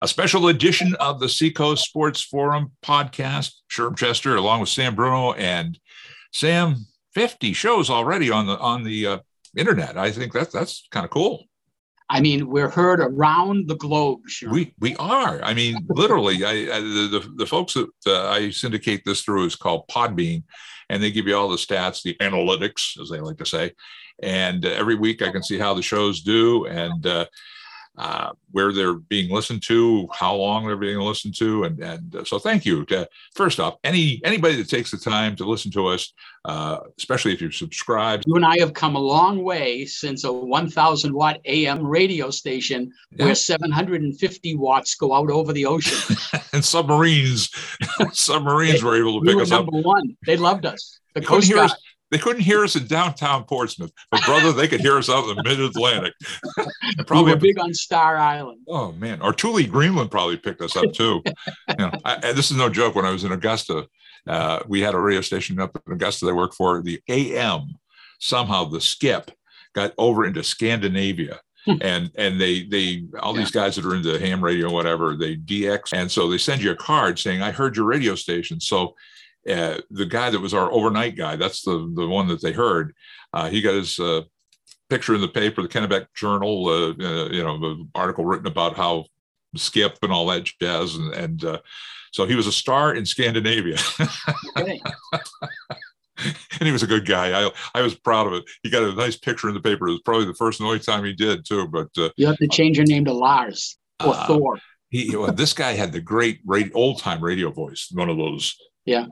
a special edition of the Seacoast Sports Forum podcast. Sherm Chester, along with Sam Bruno and Sam, 50 shows already on the on the uh, internet. I think that's that's kind of cool. I mean, we're heard around the globe. Sherm. We we are. I mean, literally. I, I the, the, the folks that uh, I syndicate this through is called Podbean, and they give you all the stats, the analytics, as they like to say. And uh, every week, I can see how the shows do, and uh, where they're being listened to, how long they're being listened to, and and uh, so thank you. To, first off, any anybody that takes the time to listen to us, uh, especially if you're subscribed. You and I have come a long way since a 1,000 watt AM radio station yeah. where 750 watts go out over the ocean, and submarines, submarines they, were able to we pick us number up. Number one, they loved us. The Coast Guard. They couldn't hear us in downtown Portsmouth, but brother, they could hear us out in the mid Atlantic. probably we big on Star Island. Oh man, or Thule, Greenland probably picked us up too. you know, I, this is no joke. When I was in Augusta, uh, we had a radio station up in Augusta that I worked for. The AM somehow the skip got over into Scandinavia. and and they they all yeah. these guys that are into ham radio whatever they dx and so they send you a card saying i heard your radio station so uh, the guy that was our overnight guy, that's the the one that they heard. Uh, he got his uh, picture in the paper, the Kennebec Journal, uh, uh, you know, the article written about how Skip and all that jazz, and, and uh, so he was a star in Scandinavia. and he was a good guy. I I was proud of it. He got a nice picture in the paper. It was probably the first and only time he did too. But you have to change your name to Lars or Thor. He well, this guy had the great old time radio voice. One of those. Yeah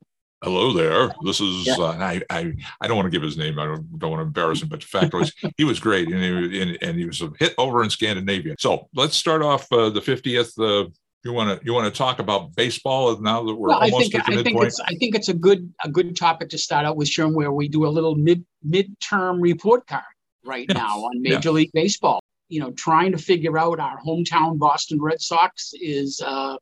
hello there. This is, yeah. uh, I, I, I don't want to give his name. I don't, don't want to embarrass him, but the fact was he was great. And he, and, and he was a hit over in Scandinavia. So let's start off uh, the 50th. Uh, you want to you want to talk about baseball now that we're well, almost I think, at the I think it's I think it's a good a good topic to start out with, Sherm, where we do a little mid midterm report card right yes. now on Major yeah. League Baseball. You know, trying to figure out our hometown Boston Red Sox is uh,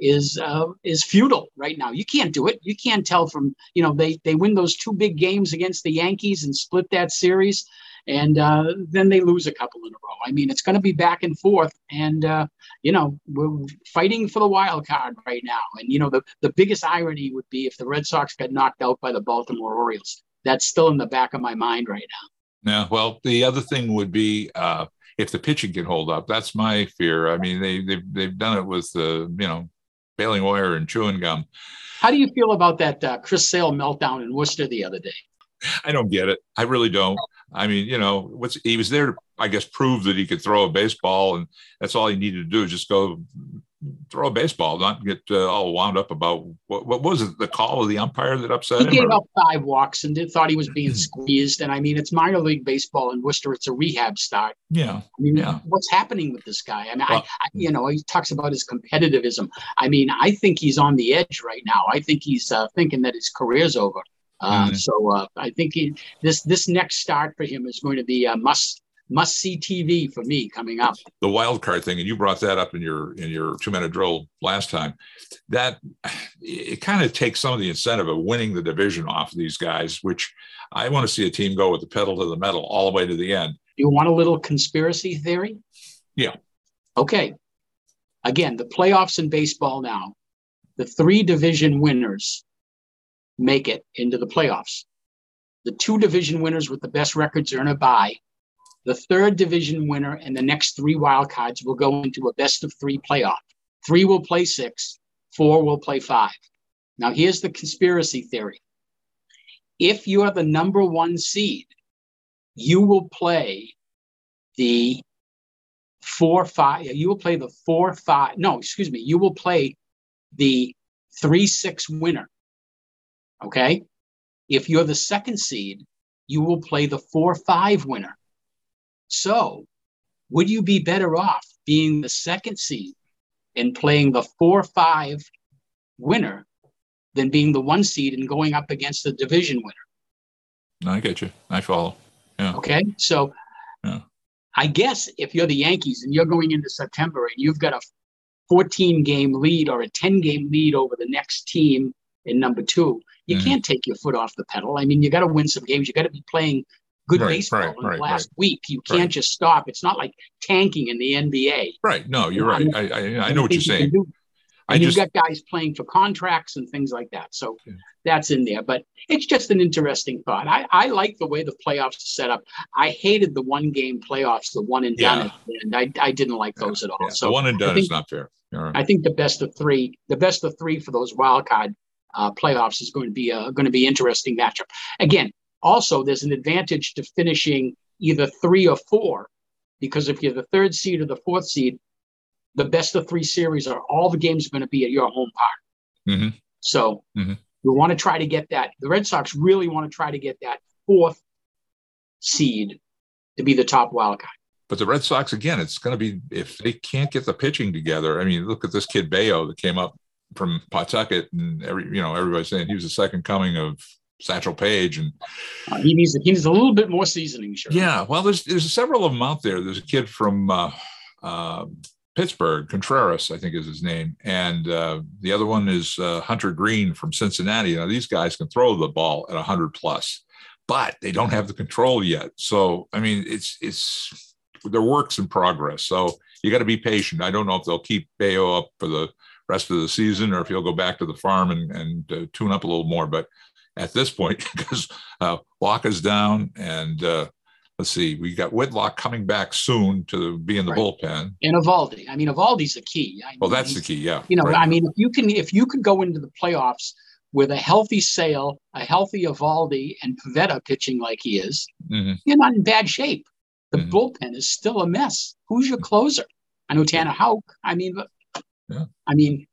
is uh, is futile right now. You can't do it. You can't tell from you know they they win those two big games against the Yankees and split that series, and uh, then they lose a couple in a row. I mean, it's going to be back and forth, and uh, you know we're fighting for the wild card right now. And you know the the biggest irony would be if the Red Sox got knocked out by the Baltimore Orioles. That's still in the back of my mind right now. Yeah. Well, the other thing would be. Uh, if the pitching can hold up, that's my fear. I mean, they they've they've done it with the you know baling wire and chewing gum. How do you feel about that uh, Chris Sale meltdown in Worcester the other day? I don't get it. I really don't. I mean, you know, what's he was there to, I guess, prove that he could throw a baseball, and that's all he needed to do is just go throw a baseball, not get uh, all wound up about what, what was it, the call of the umpire that upset he him? He gave or? up five walks and did, thought he was being squeezed. And I mean, it's minor league baseball in Worcester. It's a rehab start. Yeah. I mean, yeah. what's happening with this guy? I mean, well, I, I, you know, he talks about his competitivism. I mean, I think he's on the edge right now. I think he's uh, thinking that his career's over. Uh, mm-hmm. So uh, I think he, this this next start for him is going to be a must must see TV for me coming up. The wild card thing, and you brought that up in your in your two minute drill last time. That it kind of takes some of the incentive of winning the division off of these guys, which I want to see a team go with the pedal to the metal all the way to the end. You want a little conspiracy theory? Yeah. Okay. Again, the playoffs in baseball now, the three division winners make it into the playoffs. The two division winners with the best records earn a bye the third division winner and the next three wild cards will go into a best of three playoff. Three will play six, four will play five. Now, here's the conspiracy theory. If you are the number one seed, you will play the four, five, you will play the four, five, no, excuse me, you will play the three, six winner. Okay. If you're the second seed, you will play the four, five winner. So, would you be better off being the second seed and playing the 4 5 winner than being the one seed and going up against the division winner? I get you. I follow. Yeah. Okay. So, yeah. I guess if you're the Yankees and you're going into September and you've got a 14 game lead or a 10 game lead over the next team in number two, you mm-hmm. can't take your foot off the pedal. I mean, you got to win some games. You got to be playing good Right, baseball right, in the right, last week. You can't just stop. It's not like tanking in the NBA. Right. No, you're right. I, I, I know what you're think you saying. I just, you've got guys playing for contracts and things like that. So Yeah. that's in there. But it's just an interesting thought. I, I like the way the playoffs are set up. I hated the one game playoffs, the one and done, and I, I didn't like those at all. yeah, so the one and done think- is not fair. Right. I think the best of three, the best of three for those wild card uh, playoffs is going to be a going to be interesting matchup. Again, also there's an advantage to finishing either three or four, because if you're the third seed or the fourth seed, the best of three series are all the games are going to be at your home park. Mhm. So Mhm. we want to try to get that. The Red Sox really want to try to get that fourth seed to be the top wild card. But the Red Sox, again, it's going to be if they can't get the pitching together. I mean, look at this kid Bello that came up from Pawtucket, and every you know everybody's saying he was the second coming of Satchel Paige, and Uh, he needs he needs a little bit more seasoning, sure. yeah, well, there's there's several of them out there. There's a kid from uh, uh, Pittsburgh, Contreras, I think is his name, and uh, the other one is uh, Hunter Greene from Cincinnati. Now these guys can throw the ball at 100 plus, but they don't have the control yet. So I mean, it's it's they're works in progress. So you got to be patient. I don't know if they'll keep Bello up for the rest of the season or if he'll go back to the farm and, and uh, tune up a little more. But at this point, because uh, Walker's down and uh, let's see, we got Whitlock coming back soon to be in the Right. bullpen. And Eovaldi. I mean, Eovaldi's the key. I Well, mean, that's the key. Yeah. You know, right. I mean, if you can, if you could go into the playoffs with a healthy Sale, a healthy Eovaldi, and Pivetta pitching like he is, Mhm. you're not in bad shape. The Mhm. bullpen is still a mess. Who's your closer? I know Tanner Houck. I mean, but Yeah. I mean,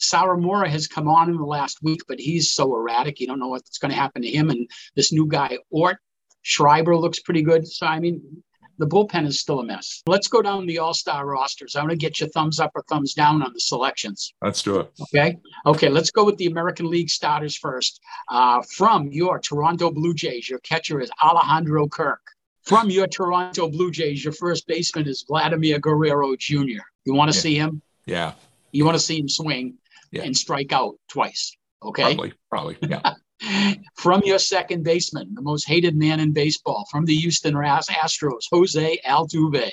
Sawamura has come on in the last week, but he's so erratic. You don't know what's going to happen to him. And this new guy, Ort Schreiber, looks pretty good. So I mean, the bullpen is still a mess. Let's go down the all-star rosters. I want to get your thumbs up or thumbs down on the selections. Let's do it. Okay. Okay. Let's go with the American League starters first. Uh, from your Toronto Blue Jays, your catcher is Alejandro Kirk. From your Toronto Blue Jays, your first baseman is Vladimir Guerrero Jr. You want to Yeah. see him? Yeah. You want to see him swing Yeah. and strike out twice. Okay. Probably. Probably. Yeah. From your second baseman, the most hated man in baseball, from the Houston Astros, Jose Altuve.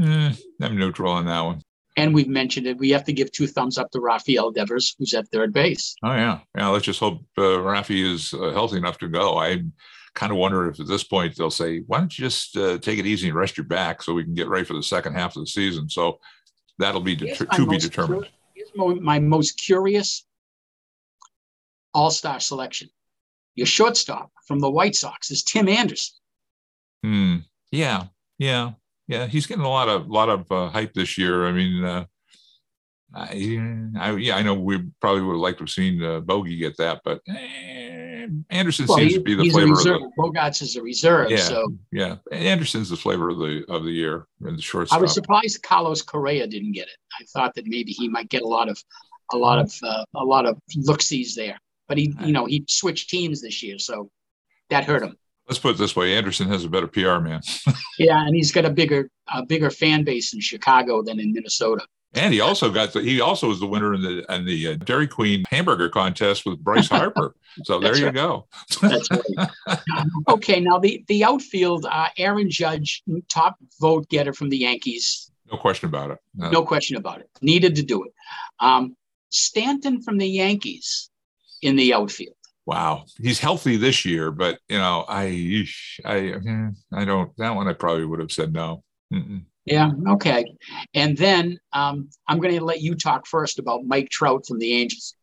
Eh, I'm neutral on that one. And we've mentioned it. We have to give two thumbs up to Rafael Devers, who's at third base. Oh yeah, yeah. Let's just hope uh, Rafi is uh, healthy enough to go. I kind of wonder if at this point they'll say, "Why don't you just uh, take it easy and rest your back so we can get ready for the second half of the season?" So that'll be det- to be determined. mo- my most curious all-star selection. Your shortstop from the White Sox is Tim Anderson. Hmm. Yeah, yeah, yeah. He's getting a lot of lot of uh, hype this year. I mean, uh, I, I, yeah, I know we probably would have liked to have seen uh, Bogey get that, but eh, Anderson Well, seems he- to be the he's a flavor of the Bogaerts is a reserve. Yeah. So yeah. Anderson's the flavor of the of the year in the shorts. I was surprised Carlos Correa didn't get it. I thought that maybe he might get a lot of a lot of uh, a lot of look-sees there. But he, you know, he switched teams this year, so that hurt him. Let's put it this way: Anderson has a better PR man. Yeah, and he's got a bigger a bigger fan base in Chicago than in Minnesota. And he also got the, he also was the winner in the in the uh, Dairy Queen hamburger contest with Bryce Harper. So there you right. go. That's right. okay, now the the outfield, uh, Aaron Judge, top vote getter from the Yankees, No question about it. No. no question about it. Needed to do it. Um, Stanton from the Yankees in the outfield. Wow, he's healthy this year, but you know, I I hmm, I don't that one. I probably would have said no. Mm-mm. Yeah, okay. And then um, I'm going to let you talk first about Mike Trout from the Angels.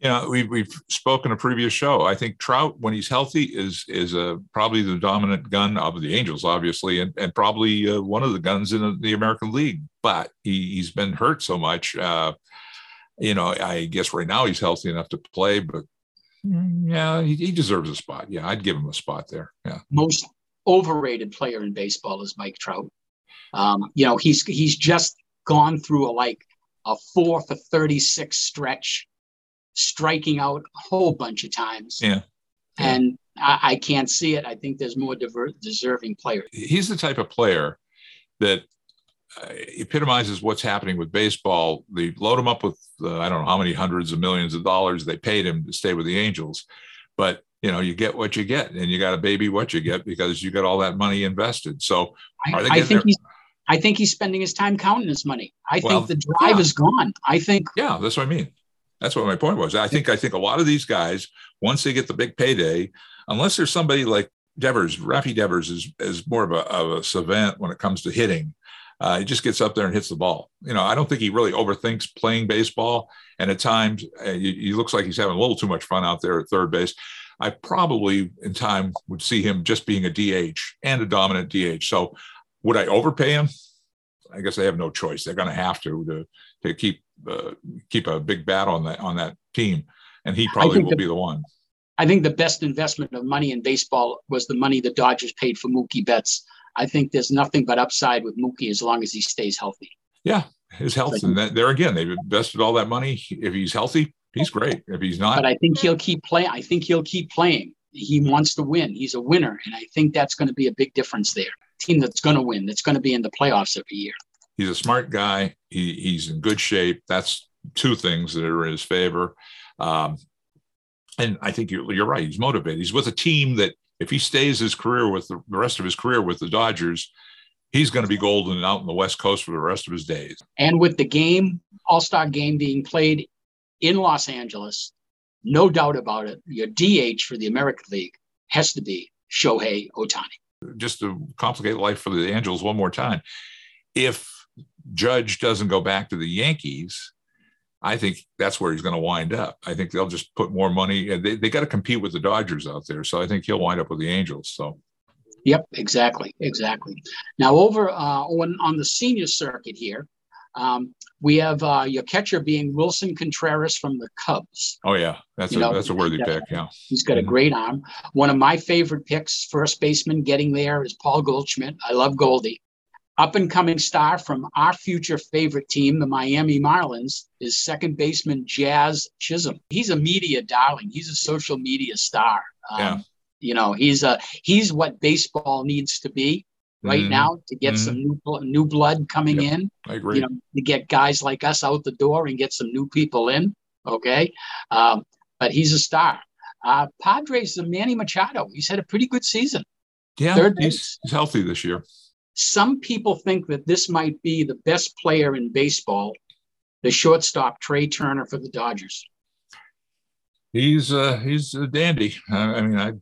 Yeah, we've we've spoken a previous show. I think Trout, when he's healthy, is is uh, probably the dominant gun of the Angels, obviously, and and probably uh, one of the guns in the American League. But he he's been hurt so much. Uh, you know, I guess right now he's healthy enough to play, but mm, yeah, he, he deserves a spot. Yeah, I'd give him a spot there. Yeah, Most overrated player in baseball is Mike Trout. Um, you know, he's he's just gone through a like a four for 36 stretch, striking out a whole bunch of times. Yeah. Yeah. And I, I can't see it. I think there's more diver- deserving players. he's the type of player that uh, epitomizes what's happening with baseball. They load him up with uh, I don't know how many hundreds of millions of dollars they paid him to stay with the Angels, but you know, you get what you get, and you got to baby what you get because you got all that money invested. So I, I think their- he's. I think he's spending his time counting his money. I well, think the drive yeah. is gone. I think. Yeah, that's what I mean. That's what my point was. I think I think a lot of these guys, once they get the big payday, unless there's somebody like Devers, Rafi Devers is is more of a, of a savant when it comes to hitting. Uh, he just gets up there and hits the ball. You know, I don't think he really overthinks playing baseball. And at times, uh, he, he, looks like he's having a little too much fun out there at third base. I probably in time would see him just being a DH and a dominant DH. So would I overpay him? I guess they have no choice. They're going to have to to, to keep uh, keep a big bat on that on that team, and he probably will the, be the one. I think the best investment of money in baseball was the money the Dodgers paid for Mookie Betts. I think there's nothing but upside with Mookie as long as he stays healthy. Yeah, his health, and that, there again, they've invested all that money. If he's healthy, he's great. If he's not, but I think he'll keep playing. I think he'll keep playing. He wants to win. He's a winner, and I think that's going to be a big difference there. Team that's going to win, that's going to be in the playoffs every year. He's a smart guy. He, he's in good shape. That's two things that are in his favor. Um, and I think you're, you're right. He's motivated. He's with a team that, if he stays his career with the, the rest of his career with the Dodgers, he's going to be golden out in the West Coast for the rest of his days. And with the game, All Star game being played in Los Angeles, no doubt about it, your DH for the American League has to be Shohei Ohtani. Just to complicate life for the Angels one more time, if Judge doesn't go back to the Yankees, I think that's where he's going to wind up. I think they'll just put more money. They, they got to compete with the Dodgers out there. So I think he'll wind up with the Angels. So Yep, exactly, exactly. Now over uh, on on the senior circuit here, um, we have uh, your catcher being Wilson Contreras from the Cubs. Oh yeah, that's you a know, that's a worthy pick. Yeah, he's got mm-hmm. a great arm. One of my favorite picks, first baseman, getting there is Paul Goldschmidt. I love Goldie. Up and coming star from our future favorite team, the Miami Marlins, is second baseman Jazz Chisholm. He's a media darling. He's a social media star. Um, yeah. You know, he's a he's what baseball needs to be right mm now to get mm some new new blood coming yep. in. I agree. You know, to get guys like us out the door and get some new people in. Okay, um, but he's a star. Uh, Padres, the Manny Machado, he's had a pretty good season. Yeah, Third he's, he's healthy this year. Some people think that this might be the best player in baseball, the shortstop Trea Turner for the Dodgers he's uh, he's a dandy. I, I mean, I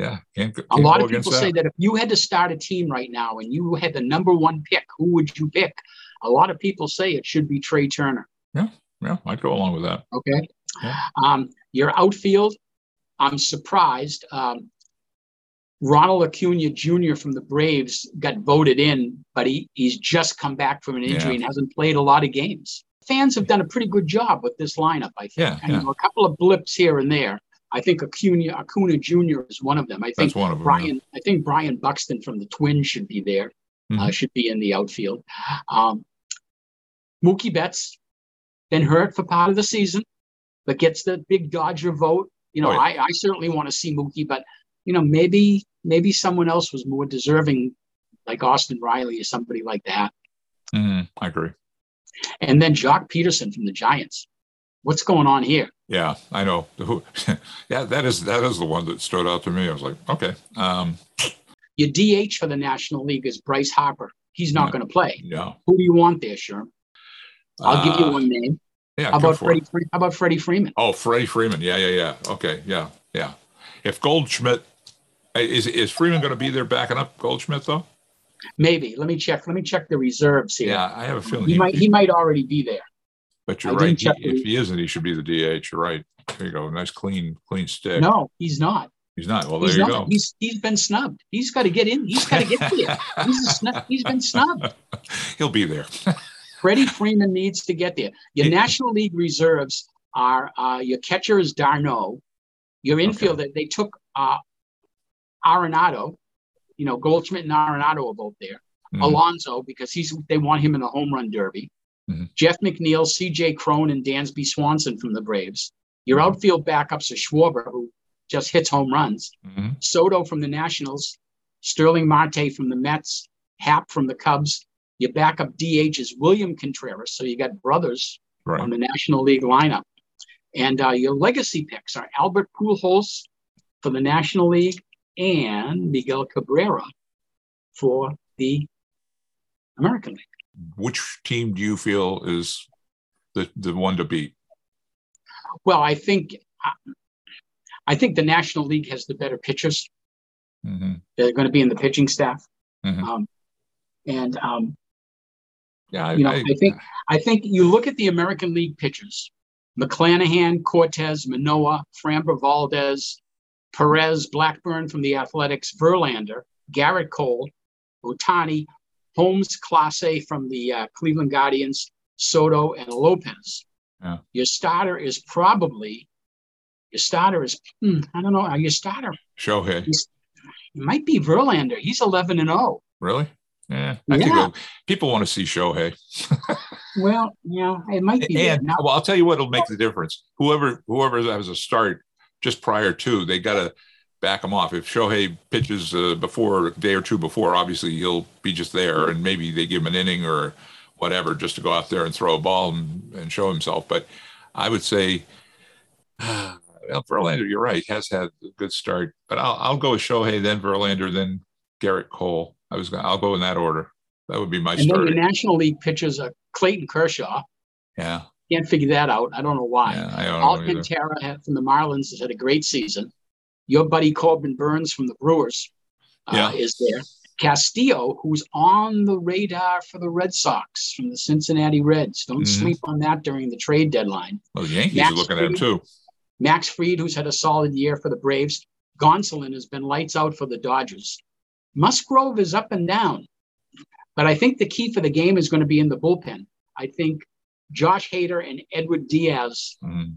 yeah, can't, can't a lot of people that. say that if you had to start a team right now and you had the number one pick, who would you pick? A lot of people say it should be Trea Turner. Yeah, yeah, I'd go along with that. Okay. Yeah. Um, your outfield, I'm surprised. Um, Ronald Acuna Jr. from the Braves got voted in, but he, he's just come back from an injury yeah. and hasn't played a lot of games fans have done a pretty good job with this lineup, I think. Yeah, yeah. Know, a couple of blips here and there. I think Acuna, Acuna Jr. is one of them. I think them, Byron. Yeah. I think Byron Buxton from the Twins should be there. Uh, mm-hmm. Uh, should be in the outfield. Um, Mookie Betts been hurt for part of the season, but gets the big Dodger vote. You know, oh, yeah. I, I certainly want to see Mookie, but you know, maybe maybe someone else was more deserving, like Austin Riley or somebody like that. Mm-hmm. I agree. And then Joc Pederson from the Giants. What's going on here? Yeah, I know. yeah, that is that is the one that stood out to me. I was like, okay. Um, Your DH for the National League is Bryce Harper. He's not yeah, going to play. Yeah. Who do you want there, Sherm? I'll uh, give you uh, one name. Yeah. How about Freddie? How about Freddie Freeman? Oh, Freddie Freeman. Yeah, yeah, yeah. Okay, yeah, yeah. If Goldschmidt is is Freeman going to be there backing up Goldschmidt though? Maybe. Let me check. Let me check the reserves here. Yeah, I have a feeling he, he might. He might already be there. But you're I right. He, if he isn't, he should be the DH. You're right. There you go. Nice, clean, clean stick. No, he's not. He's not. Well, there he's you not. go. He's he's been snubbed. He's got to get in. He's got to get there. he's snub, he's been snubbed. He'll be there. Freddie Freeman needs to get there. Your National League reserves are uh, your catcher is d'Arnaud. Your infielder, okay. they took uh, Arenado, you know, Goldschmidt and Arenado are both there. Mm-hmm. Alonso, because he's they want him in the home run derby. Mm-hmm. Jeff McNeil, CJ Cron, and Dansby Swanson from the Braves. Your mm-hmm. outfield backups are Schwarber, who just hits home runs. Mm-hmm. Soto from the Nationals, Starling Marte from the Mets, Happ from the Cubs. Your backup DH is William Contreras. So you got brothers right. on the National League lineup. And uh, your legacy picks are Albert Pujols, for the National League and Miguel Cabrera for the American League. Which team do you feel is the, the one to beat? Well, I think I think the National League has the better pitchers. Mm-hmm. They're going to be in the pitching staff, mm-hmm. um, and um, yeah, I, you know, I, I, think I think you look at the American League pitchers: McClanahan, Cortes, Manoah, Framber Valdez, Perez, Blackburn from the Athletics, Verlander, Gerrit Cole, Ohtani, Holmes, Clase from the uh, Cleveland Guardians, Soto, and Lopez. Your starter is probably your starter is hmm, I don't know. Your starter Shohei. It might be Verlander. He's eleven and zero. Oh. Really? Yeah, I yeah. think people want to see Shohei. well, yeah, it might be. And well, I'll tell you what will make the difference. Whoever whoever has a start just prior to, they got to back him off. If Shohei pitches uh, before a day or two before, obviously he'll be just there, and maybe they give him an inning or whatever just to go out there and throw a ball and, and show himself. But I would say, well, Verlander, you're right, has had a good start. But I'll I'll go with Shohei, then Verlander, then Gerrit Cole. I was gonna, I'll go in that order. That would be my and start. then the National League pitchers are Clayton Kershaw. Yeah. Can't figure that out. I don't know why. Yeah, I don't Alcantara from the Marlins has had a great season. Your buddy Corbin Burnes from the Brewers uh, yeah. is there. Castillo, who's on the radar for the Red Sox from the Cincinnati Reds. Don't mm-hmm. sleep on that during the trade deadline. Well, the Yankees Max are looking Fried, at him too. Max Fried, who's had a solid year for the Braves. Gonsolin has been lights out for the Dodgers. Musgrove is up and down. But I think the key for the game is going to be in the bullpen. I think Josh Hader and Edward Diaz mm.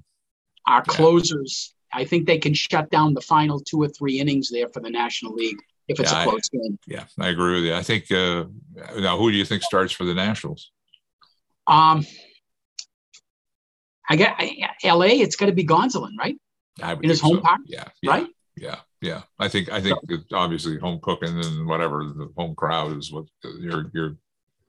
are closers. I think they can shut down the final two or three innings there for the National League if it's yeah, a close I, game. Yeah, I agree with you. I think uh, now who do you think starts for the Nationals? Um, I get LA. It's got to be Gonsolin, right? In his home so. park, yeah, yeah, right. Yeah, yeah. I think I think so, obviously home cooking and whatever the home crowd is what you're you're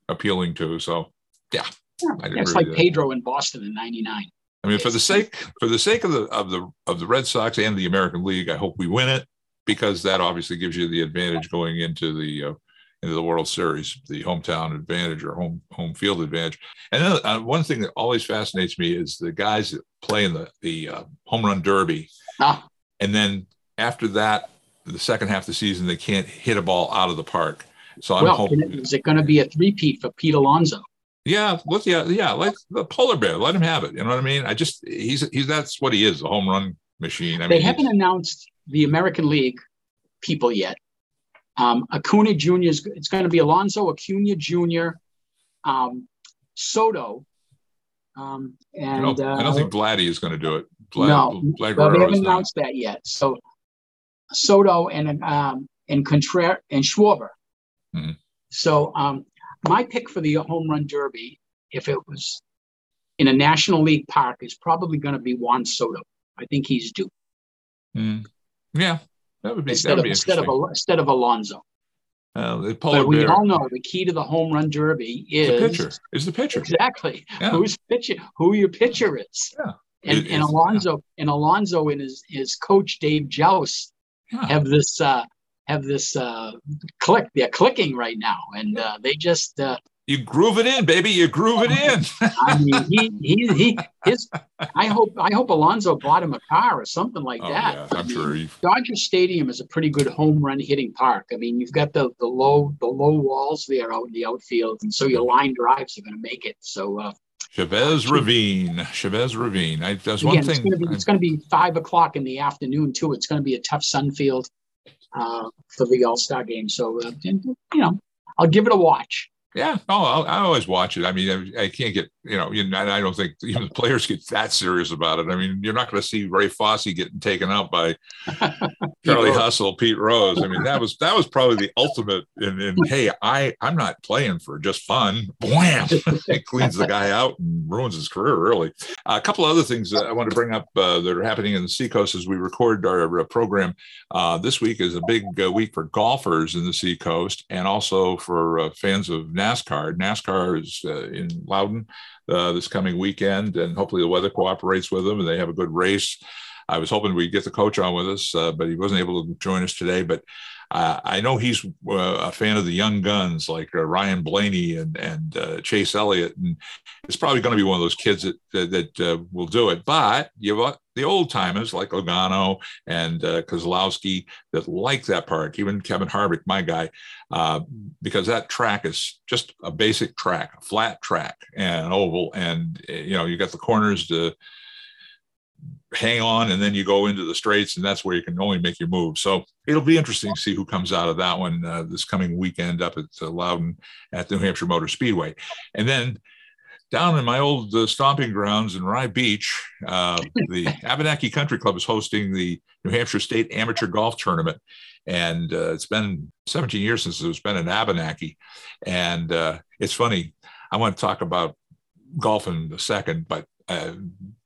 appealing to. So yeah, yeah, it's like Pedro in Boston in '99. I mean, for the sake for the sake of the of the of the Red Sox and the American League, I hope we win it because that obviously gives you the advantage going into the uh, into the World Series, the hometown advantage or home home field advantage. And then uh, one thing that always fascinates me is the guys that play in the the uh, home run derby, ah. and then after that, the second half of the season, they can't hit a ball out of the park. So I'm well, hoping. Is it going to be a three-peat for Pete Alonso? Yeah, let yeah, yeah, like the polar bear. Let him have it. You know what I mean? I just he's he's that's what he is, a home run machine. I they mean, haven't announced the American League people yet. Um, Acuna Jr. is it's going to be Alonso Acuna Jr. Um, Soto. Um, and I don't, uh, I don't think Vladdy is going to do it. Vlad, no, Vlad well, they haven't announced not. that yet. So Soto and um, and Contreras and Schwarber. Mm-hmm. So um, my pick for the home run derby, if it was in a National League park, is probably going to be Juan Soto. I think he's due. Mm. Yeah, that would be instead of instead of instead of Alonso. Uh, but we all know the key to the home run derby is the pitcher. Is the pitcher exactly yeah. who's pitching? Who your pitcher is? Yeah. And, and Alonso yeah. and Alonso and his his coach Dave Jauss yeah. have this uh, have this uh, click. They're clicking right now, and uh, they just uh, you groove it in, baby. You groove it in. I mean, he, he, he, his. I hope, I hope Alonso bought him a car or something like oh, that. Yeah, I'm sure. He... Dodger Stadium is a pretty good home run hitting park. I mean, you've got the the low the low walls there out in the outfield, and so your line drives are going to make it. So. Uh, Chavez Ravine, Chavez Ravine. I, there's one thing. It's going to be five o'clock in the afternoon too. It's going to be a tough sun field uh, for the All Star game. So uh, you know, I'll give it a watch. Yeah, oh, I'll, I always watch it. I mean, I, I can't get you know, you know, I don't think even the players get that serious about it. I mean, you're not going to see Ray Fosse getting taken out by Charlie Hustle, Pete Rose. I mean, that was that was probably the ultimate. In, in hey, I I'm not playing for just fun. Blam! it cleans the guy out and ruins his career. Really. Uh, a couple of other things that I want to bring up uh, that are happening in the Seacoast as we record our uh, program. Uh, this week is a big uh, week for golfers in the Seacoast and also for uh, fans of. NASCAR. NASCAR is uh, in Loudon uh, this coming weekend, and hopefully the weather cooperates with them and they have a good race. I was hoping we'd get the coach on with us, uh, but he wasn't able to join us today. But uh, I know he's uh, a fan of the young guns like uh, Ryan Blaney and and uh, Chase Elliott, and it's probably going to be one of those kids that that, that uh, will do it. But you have the old timers like Logano and uh, Keselowski that like that park, even Kevin Harvick, my guy, because that track is just a basic track, a flat track and an oval, and you know you got the corners to hang on and then you go into the straits and that's where you can only make your move. So it'll be interesting to see who comes out of that one uh, this coming weekend up at uh, loudon at new hampshire motor speedway. And then down in my old uh, stomping grounds in rye beach uh, the abenaqui country club is hosting the new hampshire state amateur golf tournament. And uh, it's been 17 years since it's been in abenaqui. And uh, it's funny i want to talk about golf in a second but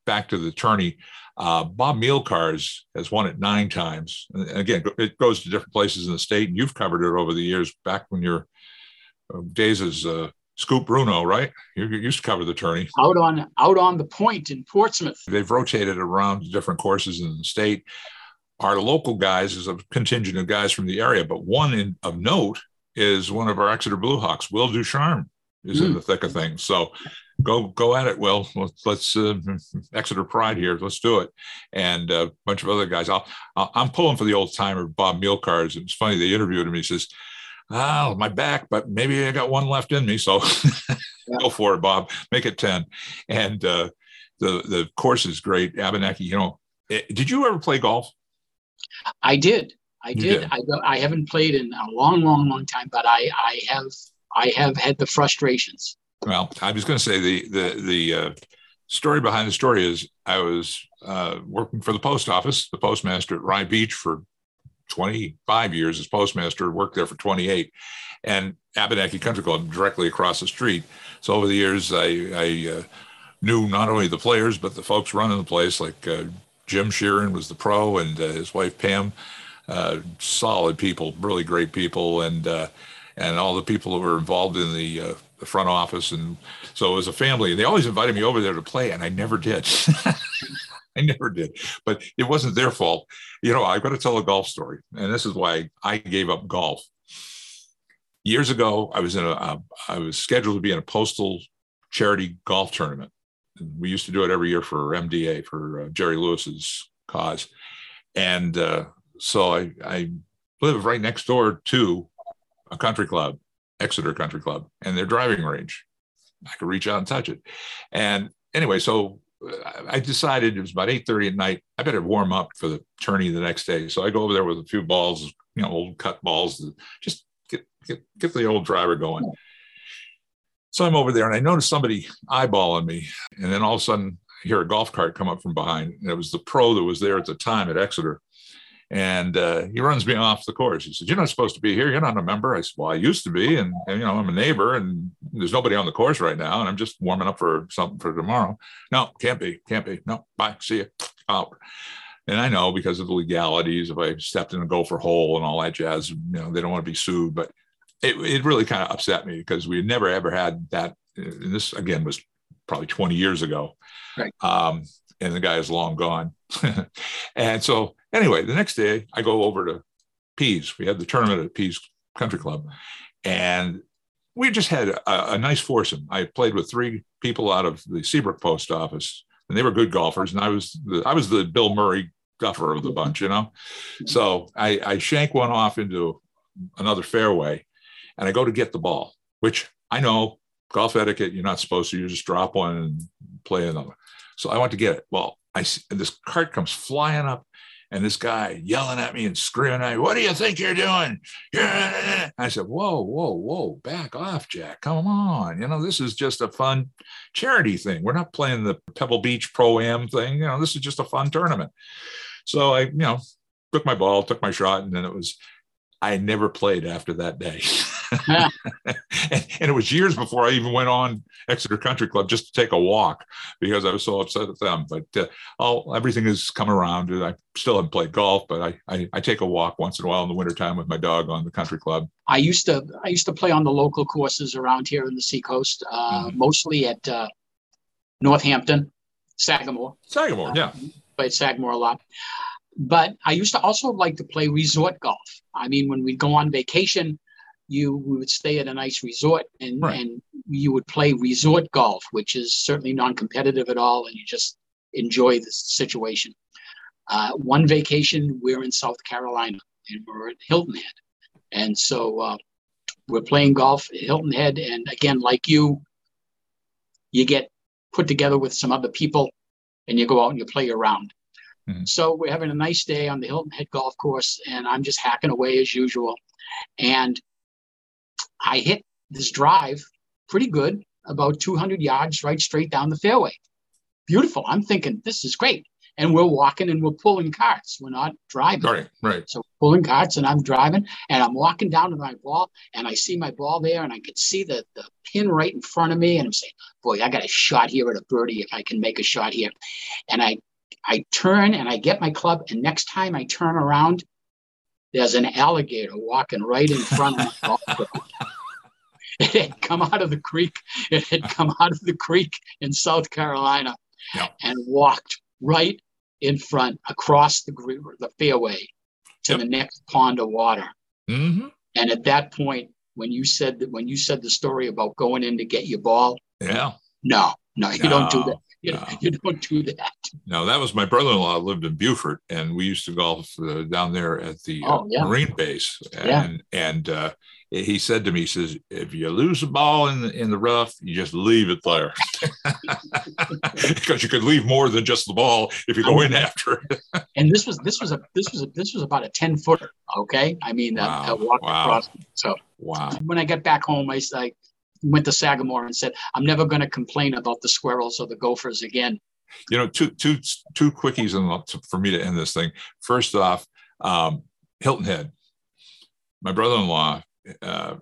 back to the tourney uh, Bob Mielkars has won it nine times. And again, it goes to different places in the state, and you've covered it over the years. Back when your uh, days as uh, Scoop Bruno, right? You, you, used to cover the tourney out on out on the point in Portsmouth. They've rotated around different courses in the state. Our local guys is a contingent of guys from the area, but one in, of note is one of our Exeter Blue Hawks, Will Ducharme, is mm. in hmm. the thick of things. So go go at it. Will let's, let's uh, exeter pride here. Let's do it. And a bunch of other guys. I'll, i am pulling for the old timer bob Mielkars it's funny they interviewed him. He says oh my back but maybe i got one left in me. So go for it bob. Make it 10 and uh, the the course is great. Abenaqui you know eh, did you ever play golf? I did. I did, did. I, I haven't played in a long long long time but i i have i have had the frustrations well, I was going to say the the the uh, story behind the story is I was uh, working for the post office, the postmaster at Rye Beach for 25 years as postmaster, worked there for 28, and Abenaqui Country Club directly across the street. So over the years, I, I uh, knew not only the players but the folks running the place, like uh, Jim Sheeran was the pro, and uh, his wife Pam. Uh, solid people, really great people, and and all the people who were involved in the the front office. And so it was a family. And they always invited me over there to play, and I never did. I never did. But it wasn't their fault. You know, I've got to tell a golf story. And this is why I gave up golf. Years ago, I was in a, a I was scheduled to be in a postal charity golf tournament. We used to do it every year for MDA, for uh, Jerry Lewis's cause. And uh, so I, I live right next door to a country club Exeter Country Club and their driving range. I could reach out and touch it. And anyway, so uh, I decided it was about 8:30 at night. I better warm up for the tourney the next day. So I go over there with a few balls, you know, old cut balls, just get get get the old driver going. So I'm over there and I notice somebody eyeballing me. And then all of a sudden I hear a golf cart come up from behind. And it was the pro that was there at the time at Exeter. And uh, he runs me off the course. He says, "You're not supposed to be here. You're not a member." I said, "Well, I used to be, and, and, you know, I'm a neighbor, and there's nobody on the course right now, and I'm just warming up for something for tomorrow." No, can't be, can't be. No, bye, see you, out. And I know because of the legalities, if I stepped in a gopher hole and all that jazz, you know, they don't want to be sued. But it, it really kind of upset me because we never ever had that. And this again was probably 20 years ago. Right. Um, and the guy is long gone. and so Anyway, the next day I go over to Pease. We had the tournament at Pease Country Club, and we just had a, a, nice foursome. I played with three people out of the Seabrook post office, and they were good golfers. And I was the, I was the Bill Murray guffer of the bunch, you know. So I, I shank one off into another fairway, and I go to get the ball, which I know golf etiquette. You're not supposed to. You just drop one and play another. So I went to get it. Well, I this cart comes flying up and this guy yelling at me and screaming at me, What do you think you're doing? I said, Whoa, whoa, whoa, back off, Jack. Come on. You know, this is just a fun charity thing. We're not playing the Pebble Beach Pro Am thing. You know, this is just a fun tournament. So I, you know, took my ball, took my shot, and then it was, I never played after that day. and, and, it was years before I even went on Exeter Country Club just to take a walk because I was so upset at them. But uh, all everything has come around. and I still haven't played golf, but I, I, I take a walk once in a while in the wintertime with my dog on the country club. I used to I used to play on the local courses around here in the Seacoast, uh, mm-hmm. mostly at uh, Northampton, Sagamore. Sagamore, yeah. play Sagamore a lot. But I used to also like to play resort golf. I mean, when we'd go on vacation, you we would stay at a nice resort and right. and you would play resort golf, which is certainly non-competitive at all, and you just enjoy the situation. Uh, one vacation, we're in South Carolina and we're at Hilton Head, and so uh, we're playing golf at Hilton Head, and again, like you, you get put together with some other people, and you go out and you play around. Mm-hmm. So we're having a nice day on the Hilton Head Golf Course, and I'm just hacking away as usual. And I hit this drive pretty good, about 200 yards right straight down the fairway. Beautiful. I'm thinking this is great. And we're walking and we're pulling carts. We're not driving. Right, right. So pulling carts and I'm driving and I'm walking down to my ball and I see my ball there and I can see the, the pin right in front of me and I'm saying, boy, I got a shot here at a birdie if I can make a shot here. And I I turn and I get my club, and next time I turn around, there's an alligator walking right in front of my golf club. It had come out of the creek. It had come out of the creek in South Carolina and walked right in front across the the fairway to yep. the next pond of water. Mm-hmm. And at that point, when you said that, when you said the story about going in to get your ball, yeah, no, no, you no. don't do that. You, no. you don't do that. No, that was my brother-in-law lived in Beaufort, and we used to golf uh, down there at the uh, oh, yeah. Marine base. And yeah. and uh, he said to me, he says, "If you lose a ball in the, in the rough, you just leave it there, because you could leave more than just the ball if you go in after it." and this was this was a this was a, this was about a ten footer. Okay, I mean, wow. uh, walk wow. across. So wow. When I got back home, I, I went to Sagamore and said, I'm never going to complain about the squirrels or the gophers again. You know, two, two, two quickies for me to end this thing. First off, um, Hilton Head. My brother-in-law uh,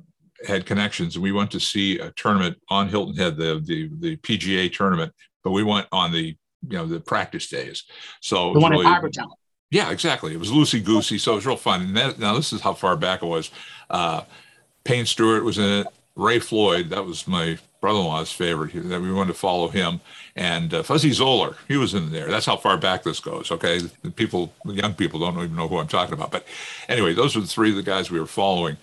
had connections, and we went to see a tournament on Hilton Head, the the, the PGA tournament. But we went on the you know the practice days. So the one really, in Harbour Town. Yeah, exactly. It was loosey goosey, so it was real fun. And that, now this is how far back it was. Uh, Payne Stewart was in it. Ray Floyd, that was my brother-in-law's favorite. That we wanted to follow him, and uh, Fuzzy Zoeller. he was in there. That's how far back this goes. Okay, the people, the young people don't even know who I'm talking about. But anyway, those were the three of the guys we were following.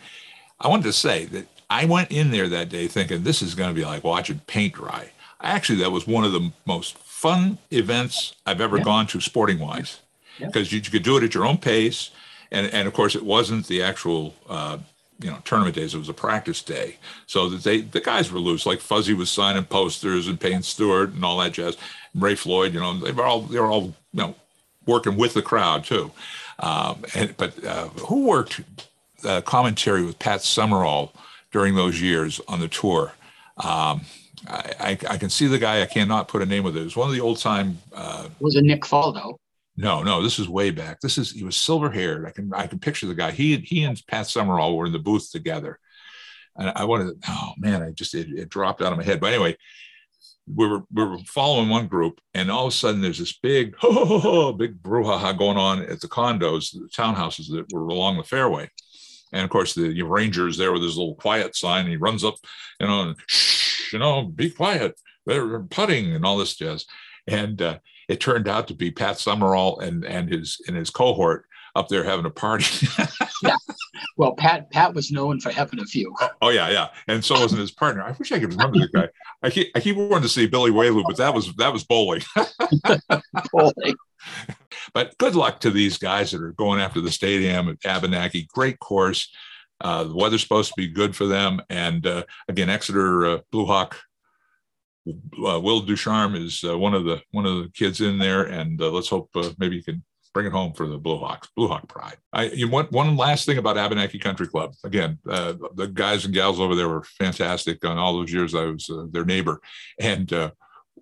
I wanted to say that I went in there that day thinking this is going to be like watching paint dry. Actually, that was one of the most fun events I've ever yeah. gone to, sporting wise, because yeah. you, you, could do it at your own pace, and and of course it wasn't the actual. Uh, you know tournament days. It was a practice day, so that they the guys were loose. Like Fuzzy was signing posters and Payne Stewart and all that jazz. And Ray Floyd, you know, they were all they were all you know working with the crowd too. Um, and, but uh, who worked uh, commentary with Pat Summerall during those years on the tour? Um, I, I, I, can see the guy. I cannot put a name with it. It was one of the old time. Uh, was it Nick Faldo? No, no, this is way back. This is he was silver haired. I can I can picture the guy. He he and Pat Summerall were in the booth together. And I wanted, oh man, I just it, it dropped out of my head. But anyway, we were we were following one group, and all of a sudden there's this big ho, ho, ho, ho big brouhaha going on at the condos, the townhouses that were along the fairway. And of course, the Rangers there with his little quiet sign. and he runs up, you know, and, shh, you know, be quiet. They're putting and all this jazz. And uh, it turned out to be Pat Summerall and and his and his cohort up there having a party. yeah. Well, Pat Pat was known for having a few. Oh, oh, yeah, yeah, and so wasn't his partner. I wish I could remember the guy. I keep I keep wanting to see Billy Welu, but that was that was bowling. bowling. But good luck to these guys that are going after the stadium at Abenaqui. Great course. Uh, the weather's supposed to be good for them. And uh, again, Exeter uh, Blue Hawk uh, Will Ducharme is uh, one of the one of the kids in there, and uh, let's hope uh, maybe you can bring it home for the Blue Hawks, Blue Hawk pride. I you want one last thing about Abenaqui Country Club. Again, uh, the guys and gals over there were fantastic. On all those years, I was uh, their neighbor, and it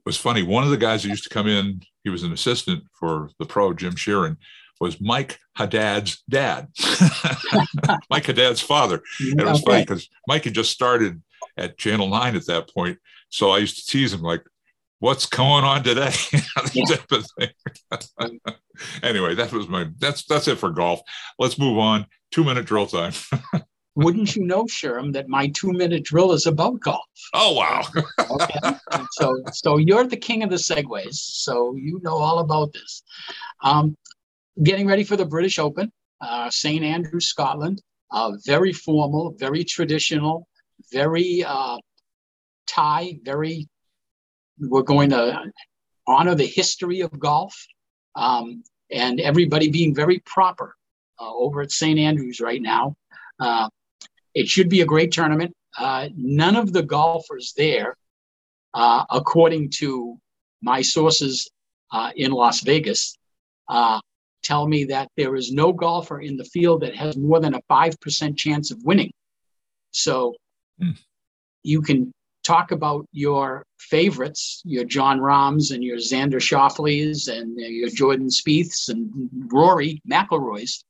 was funny. One of the guys who used to come in, he was an assistant for the pro Jim Sheeran. Was Mike Haddad's dad, Mike Haddad's father. And it was okay. funny because Mike had just started at Channel 9 at that point, so I used to tease him like, "What's going on today?" anyway, that was my that's that's it for golf. Let's move on. Two minute drill time. wouldn't you know, Sherm, that my two minute drill is about golf? Oh, wow. okay. So, so you're the king of the segues. So you know all about this. Um, getting ready for the British Open, uh, St. Andrews, Scotland. Uh, very formal, very traditional, very uh, Thai, very, we're going to honor the history of golf um, and everybody being very proper uh, over at St. Andrews right now. Uh, it should be a great tournament. Uh, none of the golfers there, uh, according to my sources uh, in Las Vegas, uh, tell me that there is no golfer in the field that has more than a 5% chance of winning. So mm. you can talk about your favorites, your Jon Rahms and your Xander Schauffele's and your Jordan Spieths and Rory McIlroy's,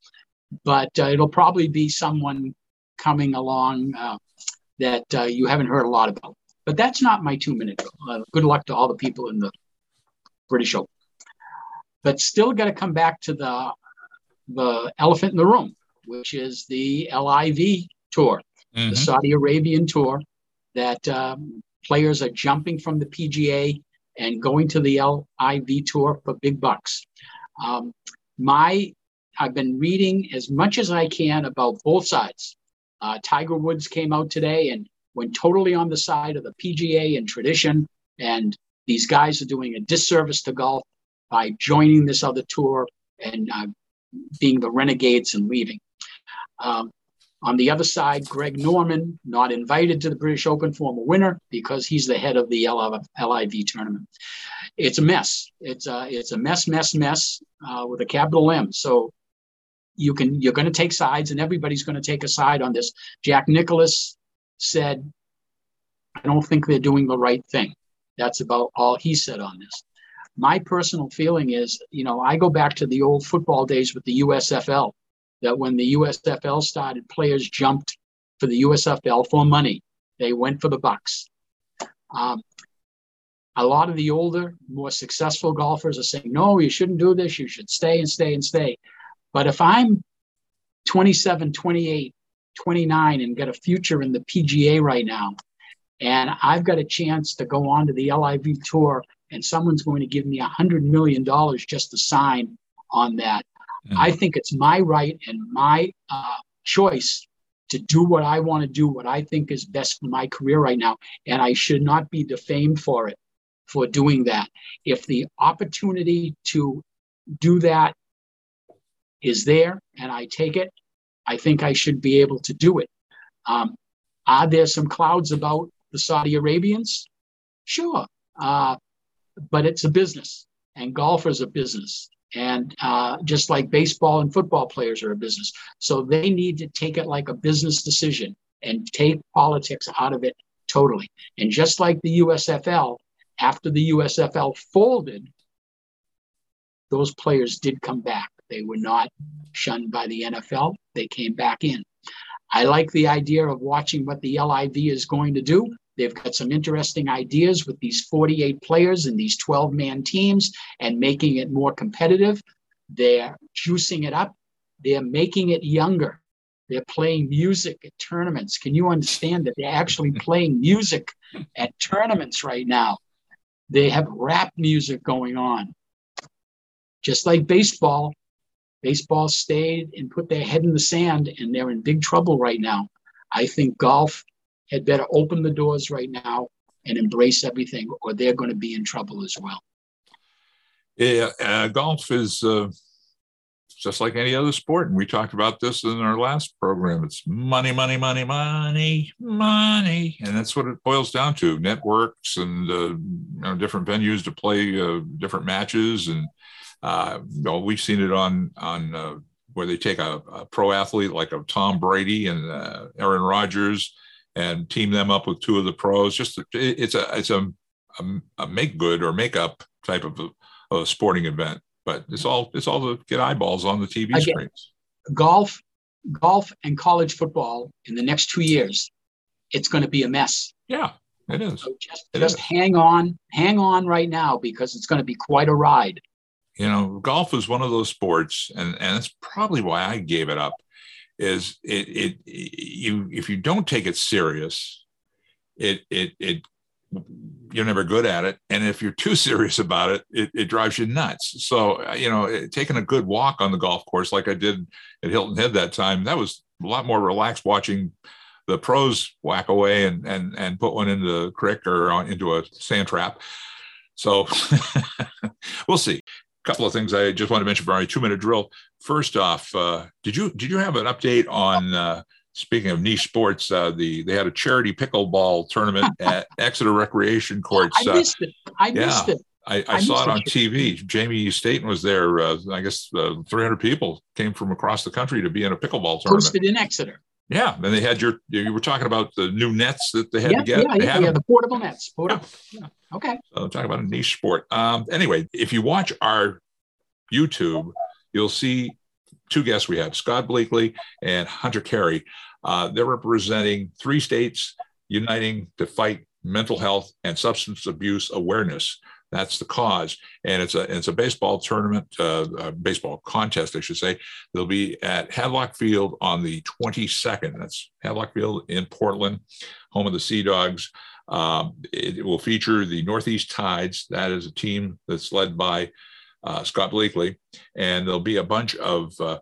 but uh, it'll probably be someone coming along uh, that uh, you haven't heard a lot about. But that's not my two minute. Uh, good luck to all the people in the British Open. But still got to come back to the the elephant in the room, which is the LIV tour, mm-hmm. the Saudi Arabian tour, that um, players are jumping from the PGA and going to the LIV tour for big bucks. Um, my I've been reading as much as I can about both sides. Uh, Tiger Woods came out today and went totally on the side of the PGA and tradition. And these guys are doing a disservice to golf by joining this other tour and uh, being the renegades and leaving. Um, on the other side, Greg Norman, not invited to the British Open former winner because he's the head of the LIV tournament. It's a mess. It's a, it's a mess, mess, mess uh, with a capital M. So you can you're going to take sides and everybody's going to take a side on this jack Nicklaus said i don't think they're doing the right thing that's about all he said on this my personal feeling is you know i go back to the old football days with the usfl that when the usfl started players jumped for the usfl for money. They went for the bucks. Um, a lot of the older more successful golfers are saying no you shouldn't do this. You should stay and stay and stay. But if I'm 27, 28, 29 and get a future in the PGA right now, and I've got a chance to go on to the LIV tour, and someone's going to give me a $100 million just to sign on that, mm-hmm. I think it's my right and my uh, choice to do what I want to do, what I think is best for my career right now. And I should not be defamed for it, for doing that. If the opportunity to do that is there and I take it, I think I should be able to do it. Um, are there some clouds about the Saudi Arabians? Sure. Uh, but it's a business and golf is a business. And uh, just like baseball and football players are a business. So they need to take it like a business decision and take politics out of it totally. And just like the USFL, after the USFL folded, those players did come back. They were not shunned by the NFL. They came back in. I like the idea of watching what the LIV is going to do. They've got some interesting ideas with these 48 players and these 12 man teams and making it more competitive. They're juicing it up. They're making it younger. They're playing music at tournaments. Can you understand that they're actually playing music at tournaments right now? They have rap music going on. Just like baseball, Baseball stayed and put their head in the sand, and they're in big trouble right now. I think golf had better open the doors right now and embrace everything, or they're going to be in trouble as well. Yeah, uh, golf is uh, just like any other sport, and we talked about this in our last program. It's money, money, money, money, money, and that's what it boils down to: networks and uh, you know, different venues to play uh, different matches and uh, you know, we've seen it on on uh, where they take a, a, pro athlete like a Tom Brady and Aaron Rodgers and team them up with two of the pros. Just it's a it's a, a, a make good or make up type of a, a, sporting event, but it's all it's all to get eyeballs on the TV Again, screens. Golf, golf, and college football in the next two years, it's going to be a mess. Yeah, it is. So just it just is. hang on, hang on right now because it's going to be quite a ride you know golf is one of those sports and and it's probably why i gave it up is it, it you if you don't take it serious, it it it you're never good at it. And if you're too serious about it, it, it drives you nuts. So, uh, you know, taking a good walk on the golf course, like I did at Hilton Head that time, that was a lot more relaxed watching the pros whack away and, and, and put one into the creek or on, into a sand trap. So we'll see. A couple of things I just want to mention for our two minute drill. First off, uh, did you, did you have an update on, uh, speaking of niche sports, uh, the they had a charity pickleball tournament at Exeter Recreation Courts. I missed it. I missed it. I, I, I saw it on TV. Jamie Staten was there. Uh, I guess uh, 300 people came from across the country to be in a pickleball tournament. Posted in Exeter. Yeah, and they had your. You were talking about the new nets that they had yeah, to get. Yeah, they yeah, yeah the portable nets. Portable. Yeah. yeah. Okay. So talking about a niche sport. Um, anyway, if you watch our YouTube, you'll see two guests we have: Scott Bleakley and Hunter Carey. Uh, they're representing three states uniting to fight mental health and substance abuse awareness. That's the cause, and it's a it's a baseball tournament, uh, a baseball contest, I should say. They'll be at Hadlock Field on the 22nd. That's Hadlock Field in Portland, home of the Sea Dogs. Um, it, it, will feature the Northeast Tides. That is a team that's led by uh, Scott Bleakley, and there'll be a bunch of uh,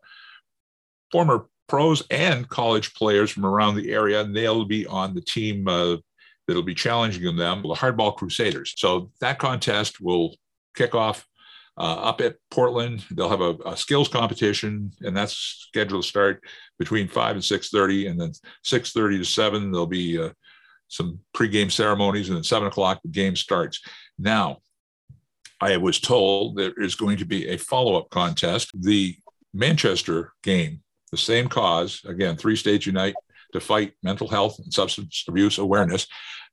former pros and college players from around the area, and they'll be on the team uh, that'll be challenging them, the Hardball Crusaders. So that contest will kick off uh, up at Portland. They'll have a, a, skills competition, and that's scheduled to start between five and six thirty, and then six thirty to seven there'll be uh, some pregame ceremonies, and then seven o'clock the game starts. Now, I was told there is going to be a follow-up contest. The Manchester game the same cause. Again, three states unite to fight mental health and substance abuse awareness.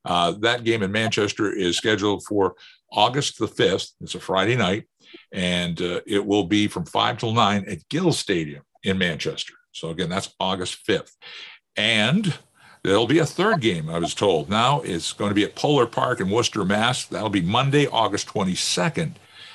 Uh, that game in Manchester is scheduled for August the 5th. It's a Friday night, and uh, it will be from 5 till 9 at Gill Stadium in Manchester. So, again, that's August 5th. And there'll be a third game, I was told. Now it's going to be at Polar Park in Worcester, Mass. That'll be Monday, August 22nd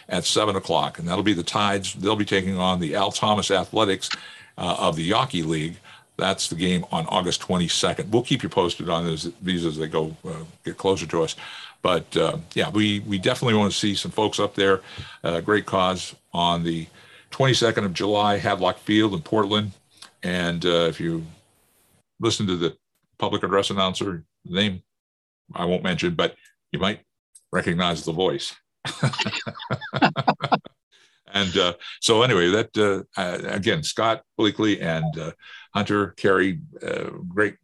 at 7 o'clock. And that'll be the Tides. They'll be taking on the Al Thomas Athletics uh, of the Yawkey League. That's the game on August 22nd. We'll keep you posted on those, these as they go uh, get closer to us. But uh, yeah, we, we definitely want to see some folks up there. Uh, great cause on the 22nd of July, Hadlock Field in Portland. And uh, if you listen to the public address announcer, name I won't mention, but you might recognize the voice. And uh, so, anyway, that uh, uh, again, Scott Bleakley and uh, Hunter Carey, uh, great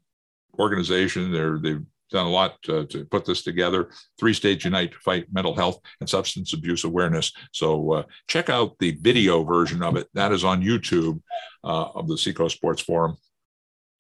organization. They're they've done a lot to, to, put this together. Three states unite to fight mental health and substance abuse awareness. So uh, check out the video version of it. That is on YouTube of the Seacoast Sports Forum.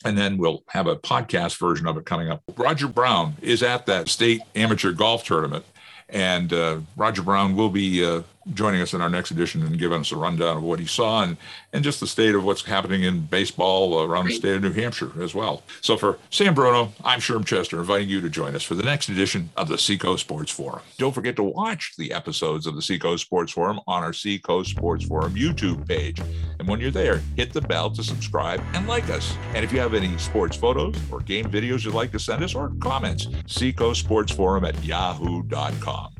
And then we'll have a podcast version of it coming up. Roger Brown is at that state amateur golf tournament. And uh, Roger Brown will be uh, joining us in our next edition and giving us a rundown of what he saw and, and just the state of what's happening in baseball around the state of New Hampshire as well. So for Sam Bruno, I'm Sherm Chester, inviting you to join us for the next edition of the Seacoast Sports Forum. Don't forget to watch the episodes of the Seacoast Sports Forum on our Seacoast Sports Forum YouTube page. And when you're there, hit the bell to subscribe and like us. And if you have any sports photos or game videos you'd like to send us or comments, Seacoast Sports Forum at yahoo.com.